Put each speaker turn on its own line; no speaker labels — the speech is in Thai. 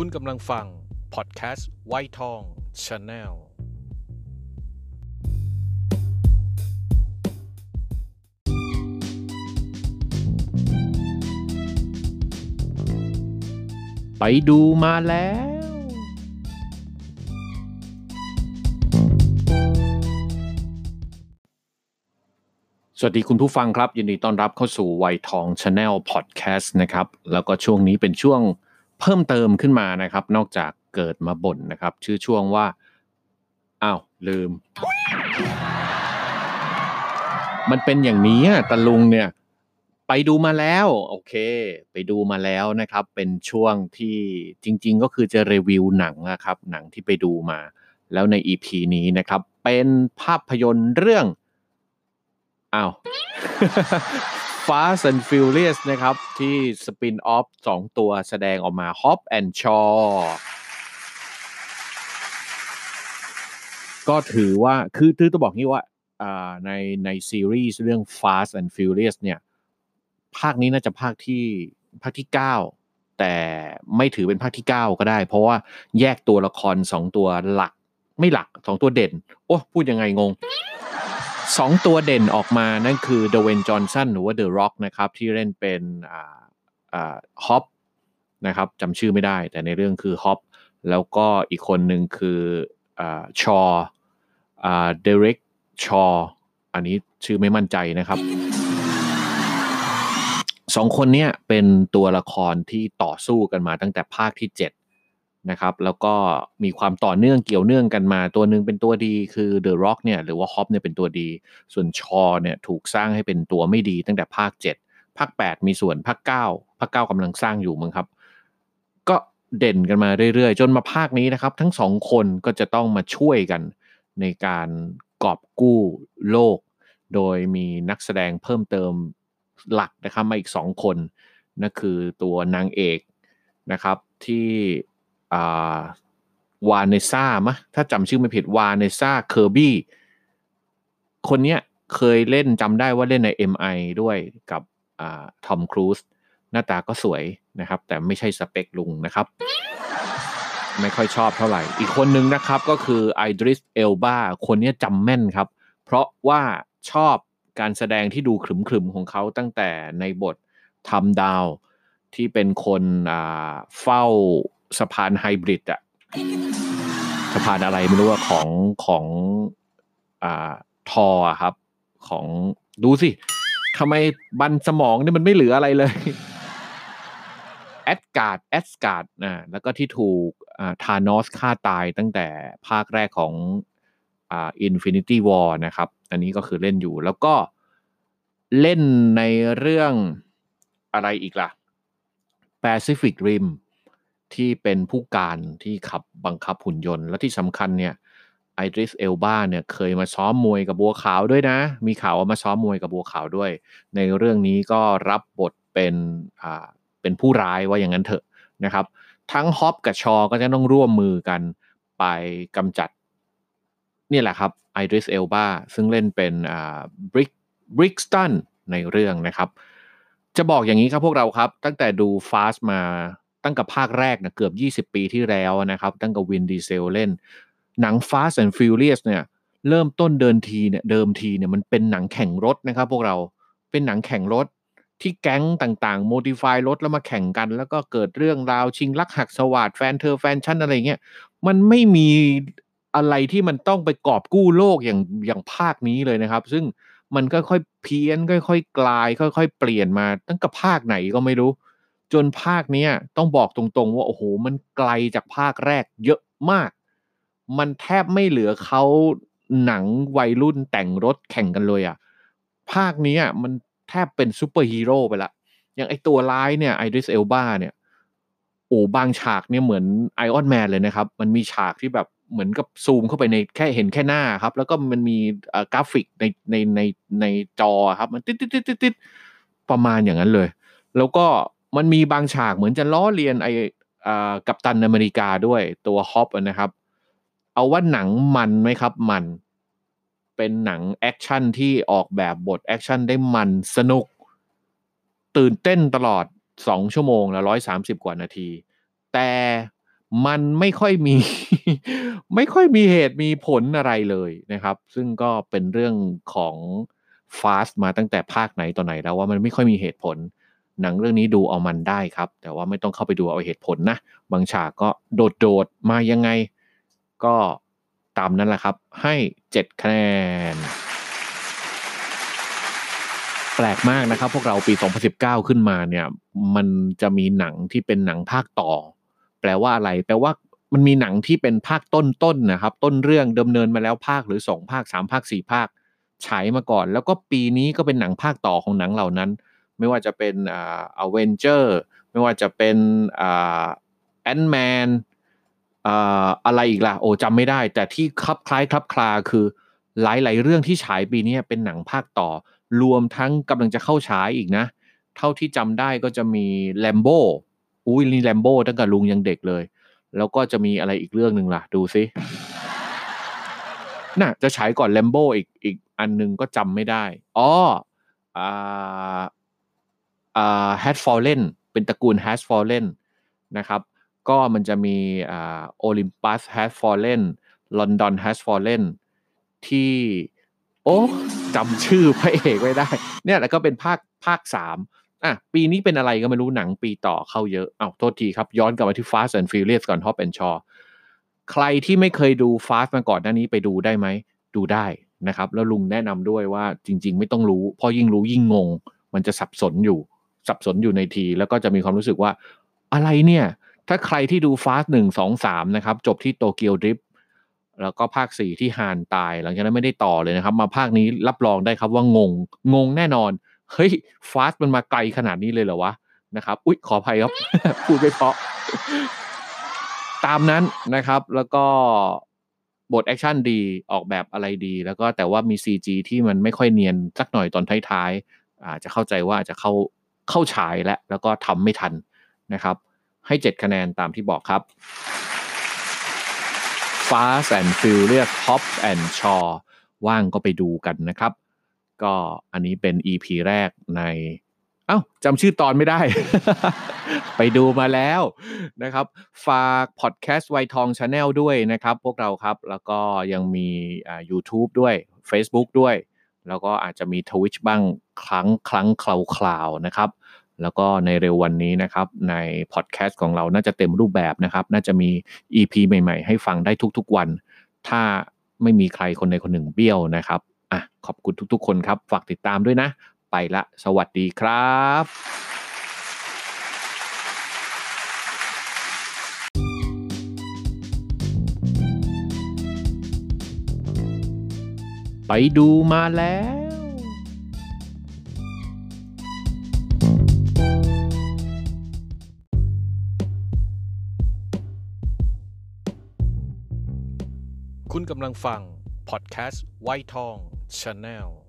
คุณกำลังฟัง พอดแคสต์ไวท์ทองชาแนลไปดูมาแล้ว สวัสดีคุณผู้ฟังครับ ยินดีต้อนรับเข้าสู่ไวทองชาแนลพอดแคสต์นะครับ แล้วก็ช่วงนี้เป็นช่วง เพิ่มเติมขึ้นมานะครับ นอกจากเกิดมาบ่นนะครับ ชื่อช่วงว่าอ้าวลืม มันเป็นอย่างนี้ตะลุงเนี่ย ไปดูมาแล้ว โอเค ไปดูมาแล้วนะครับ เป็นช่วงที่จริง ๆ ก็คือจะรีวิวหนังนะครับ หนังที่ไปดูมา แล้วใน EP นี้นะครับ เป็นภาพยนตร์เรื่องอ้าว Fast and Furious นะครับ ที่สปินออฟสองตัวแสดงออกมา Hop and Shaw ก็ถือว่าคือคือต้องบอกงี้ว่าอ่าในในซีรีส์เรื่อง Fast and Furious เนี่ย ภาคนี้น่าจะภาคที่ภาคที่ 9 แต่ไม่ถือเป็นภาคที่ 9 ก็ได้ เพราะว่าแยกตัวละคร 2 ตัวหลัก ไม่หลัก 2 ตัวเด่น โอ้ พูดยังไงงง สองตัวเด่นออกมานั่นคือดเวย์นจอห์นสันหรือว่าเดอะร็อกนะครับที่เล่นเป็นฮอปนะครับจำชื่อไม่ได้แต่ในเรื่องคือฮอปแล้วก็อีกคนหนึ่งคือชอว์เดคการ์ดชอว์อันนี้ชื่อไม่มั่นใจนะครับสองคนเนี้ยเป็นตัวละครที่ต่อสู้กันมาตั้งแต่ภาคที่ 7 นะครับ แล้วก็มีความต่อเนื่องเกี่ยวเนื่องกันมา ตัวหนึ่งเป็นตัวดีคือ The Rock เนี่ยหรือว่าฮอปเนี่ยเป็นตัวดี ส่วนชอเนี่ยถูกสร้างให้เป็นตัวไม่ดีตั้งแต่ภาค 7 ภาค 8 มีส่วนภาค 9 ภาค 9กำลังสร้างอยู่มั้งครับ ก็เด่นกันมาเรื่อยๆ จนมาภาคนี้นะครับ ทั้งสองคนก็จะต้องมาช่วยกันในการกอบกู้โลก โดยมีนักแสดงเพิ่มเติมหลักนะครับมาอีกสองคนนั่นคือตัวนางเอกนะครับที่ อ่าวาเนสซ่ามั้งถ้าจำชื่อไม่ผิดวาเนสซ่าเคอร์บี้คนเนี้ยเคยเล่นจำได้ว่าเล่นใน MI ด้วยกับทอมครูซหน้าตาก็สวยนะครับ แต่ไม่ใช่สเปคลุงนะครับ ไม่ค่อยชอบเท่าไหร่ อีกคนนึงนะครับก็คือไอดริสเอลบาคนนี้จำแม่นครับ เพราะว่าชอบการแสดงที่ดูขรึมๆของเขาตั้งแต่ในบททำดาวที่เป็นคนเฝ้า สะพานไฮบริดอะสะพานอะไรไม่รู้ว่าของของอ่าทออะครับ ของดูสิทำไมบันสมองนี่มันไม่เหลืออะไรเลย แอดการ์ดแอดการ์ดนะแล้วก็ที่ถูกทานอสฆ่าตายตั้งแต่ภาคแรกของอ่า Infinity War นะครับ อันนี้ก็คือเล่นอยู่แล้วก็เล่นในเรื่องอะไรอีกล่ะ Pacific Rim ที่เป็นผู้การที่ขับบังคับหุ่นยนต์ และที่สำคัญเนี่ยไอดริสเอลบาเนี่ยเคยมาซ้อมมวยกับบัวขาวด้วยนะ มีข่าวว่ามาซ้อมมวยกับบัวขาวด้วย ในเรื่องนี้ก็รับบทเป็นอ่าเป็นผู้ร้ายว่าอย่างนั้นเถอะนะครับ ทั้งฮอปกับชอก็จะต้องร่วมมือกันไปกำจัดนี่แหละครับไอดริสเอลบาซึ่งเล่นเป็นอ่าบริกบริกซ์ตันในเรื่องนะครับ จะบอกอย่างนี้ครับพวกเราครับ ตั้งแต่ดู Fast มา ตั้งแต่ภาคแรกนะเกือบ 20 ปีที่แล้วนะครับ ตั้งแต่วินดีเซลเล่น หนัง Fast and Furious เนี่ยเริ่มต้นเดินทีเนี่ยเดิมทีเนี่ยมันเป็นหนังแข่งรถนะครับ พวกเราเป็นหนังแข่งรถที่แก๊งต่างๆ โมดิฟายรถแล้วมาแข่งกัน แล้วก็เกิดเรื่องราวชิงลักหักสวัสดแฟนเธอแฟนชั่นอะไรเงี้ยมันไม่มีอะไรที่มันต้องไปกอบกู้โลกอย่างอย่างภาคนี้เลยนะครับ ซึ่งมันค่อยๆเพี้ยนค่อยๆกลาย ค่อย ๆ เปลี่ยนมาตั้งแต่ภาคไหนก็ไม่รู้ จนภาคเนี้ยต้องบอกตรงๆ ว่าโอ้โหมันไกลจากภาคแรกเยอะมาก มันแทบไม่เหลือเขาหนังวัยรุ่นแต่งรถแข่งกันเลยอะ่ะภาคนี้มันแทบเป็นซูเปอร์ฮีโร่ไปละอย่างไอตัวร้ายเนี่ยไอดริสเอลบาเนี่ยโอ้บางฉากเนี่ยเหมือนไอออนแมนเลยนะครับ มันมีฉากที่แบบเหมือนกับซูมเข้าไปในแค่เห็นแค่หน้าครับ แล้วก็มันมีกราฟิกในในในในจอครับ มันติดติดติดติดติดประมาณอย่างนั้นเลย แล้วก็ มันมีบางฉากเหมือนจะล้อเลียนไอกัปตันอเมริกาด้วยตัวฮอปนะครับ เอาว่าหนังมันไหมครับมัน เป็นหนังแอคชั่นที่ออกแบบบทแอคชั่นได้มันสนุก ตื่นเต้นตลอด2ชั่วโมงละ130กว่านาที แต่มันไม่ค่อยมี ไม่ค่อยมีเหตุมีผลอะไรเลยนะครับ ซึ่งก็เป็นเรื่องของ Fast มาตั้งแต่ภาคไหนต่อไหนแล้วว่ามันไม่ค่อยมีเหตุผล หนังเรื่องนี้ดูเอามันได้ครับ แต่ว่าไม่ต้องเข้าไปดูเอาเหตุผลนะ บางฉากก็โดดๆมายังไง ก็ตามนั้นแหละครับ ให้ 7 คะแนน แปลกมากนะครับ พวกเราปี 2019 ขึ้นมาเนี่ย มันจะมีหนังที่เป็นหนังภาคต่อ แปลว่าอะไร แปลว่ามันมีหนังที่เป็นภาคต้นๆนนะครับ ต้นเรื่องดำเนินมาแล้วภาคหรือ 2 ภาค 3 ภาค 4 ภาคฉายมาก่อน แล้วก็ปีนี้ก็เป็นหนังภาคต่อของหนังเหล่านั้น ไม่ว่าจะเป็นอ่าอเวนเจอร์ไม่ว่าจะเป็นอ่าแอนท์แมนอ่าอะไรอีกล่ะโอ้จำไม่ได้ แต่ที่คลับคล้ายคลับคลาคือหลาย ๆ เรื่องที่ฉายปีนี้เป็นหนังภาคต่อ รวมทั้งกำลังจะเข้าฉายอีกนะ เท่าที่จำได้ก็จะมีแรมโบ้อุ้ยนี่แรมโบ้ตั้งแต่ลุงยังเด็กเลย แล้วก็จะมีอะไรอีกเรื่องหนึ่งล่ะ ดูซิน่ะจะฉายก่อนแรมโบ้อีกอีกอันหนึ่งก็จำไม่ได้อ๋ออ่า อ่า Has Fallen เป็นตระกูล Has Fallen นะครับ ก็มันจะมีโอ่า Olympus Has Fallen London Has Fallen ที่โอ้จำชื่อพระเอกไม่ได้ เนี่ยแล้วก็เป็นภาคภาคสามอะปีนี้เป็นอะไรก็ไม่รู้หนังปีต่อเข้าเยอะเอ้าโทษทีครับ ย้อนกลับมาที่ Fast and Furious ก่อน Hop and Shaw ใครที่ไม่เคยดู Fast มาก่อนหน้านี้ไปดูได้ไหม ดูได้นะครับ แล้วลุงแนะนำด้วยว่าจริง ๆ ไม่ต้องรู้เพราะยิ่งรู้ยิ่งงง มันจะสับสนอยู่ สับสนอยู่ในที แล้วก็จะมีความรู้สึกว่าอะไรเนี่ย ถ้าใครที่ดู Fast หนึ่งสองสามนะครับ จบที่โตเกียวดริฟแล้วก็ภาคสี่ที่ฮานตาย หลังจากนั้นไม่ได้ต่อเลยนะครับ มาภาคนี้รับรองได้ครับว่างง งงแน่นอน เฮ้ยฟาสมันมาไกลขนาดนี้เลยเหรอวะนะครับ อุ๊ย ขออภัยครับ พูดไม่เพาะ ตามนั้นนะครับ แล้วก็บทแอคชั่นดีออกแบบอะไรดี แล้วก็แต่ว่ามี CG ที่มันไม่ค่อยเนียนสักหน่อยตอนท้ายๆอาจจะเข้าใจว่าอาจจะเข้า เข้าฉายแล้วแล้วก็ทำไม่ทันนะครับ ให้ 7 คะแนนตามที่บอกครับ Fast and Furious Hobbs and Shaw ว่างก็ไปดูกันนะครับ ก็อันนี้เป็น EP แรกใน เอ้าจำชื่อตอนไม่ได้ ไปดูมาแล้วนะครับ ฝากพอดแคสต์ไวทองชาแนลด้วยนะครับ พวกเราครับ แล้วก็ยังมีอ่า YouTube ด้วย Facebook ด้วย แล้วก็อาจจะมี Twitch บ้างครั้งครั้งคราวๆนะครับ แล้วก็ในเร็ววันนี้นะครับในพอดแคสต์ของเราน่าจะเต็มรูปแบบนะครับ น่าจะมี EP ใหม่ๆ ให้ฟังได้ทุกๆวัน ถ้าไม่มีใครคนใดคนหนึ่งเบี้ยวนะครับอะขอบคุณทุกๆ คนครับ ฝากติดตามด้วยนะ ไปละ สวัสดีครับ ดูมาแล้ว
คุณกำลังฟัง พอดแคสต์ไวท์ทองชาแนล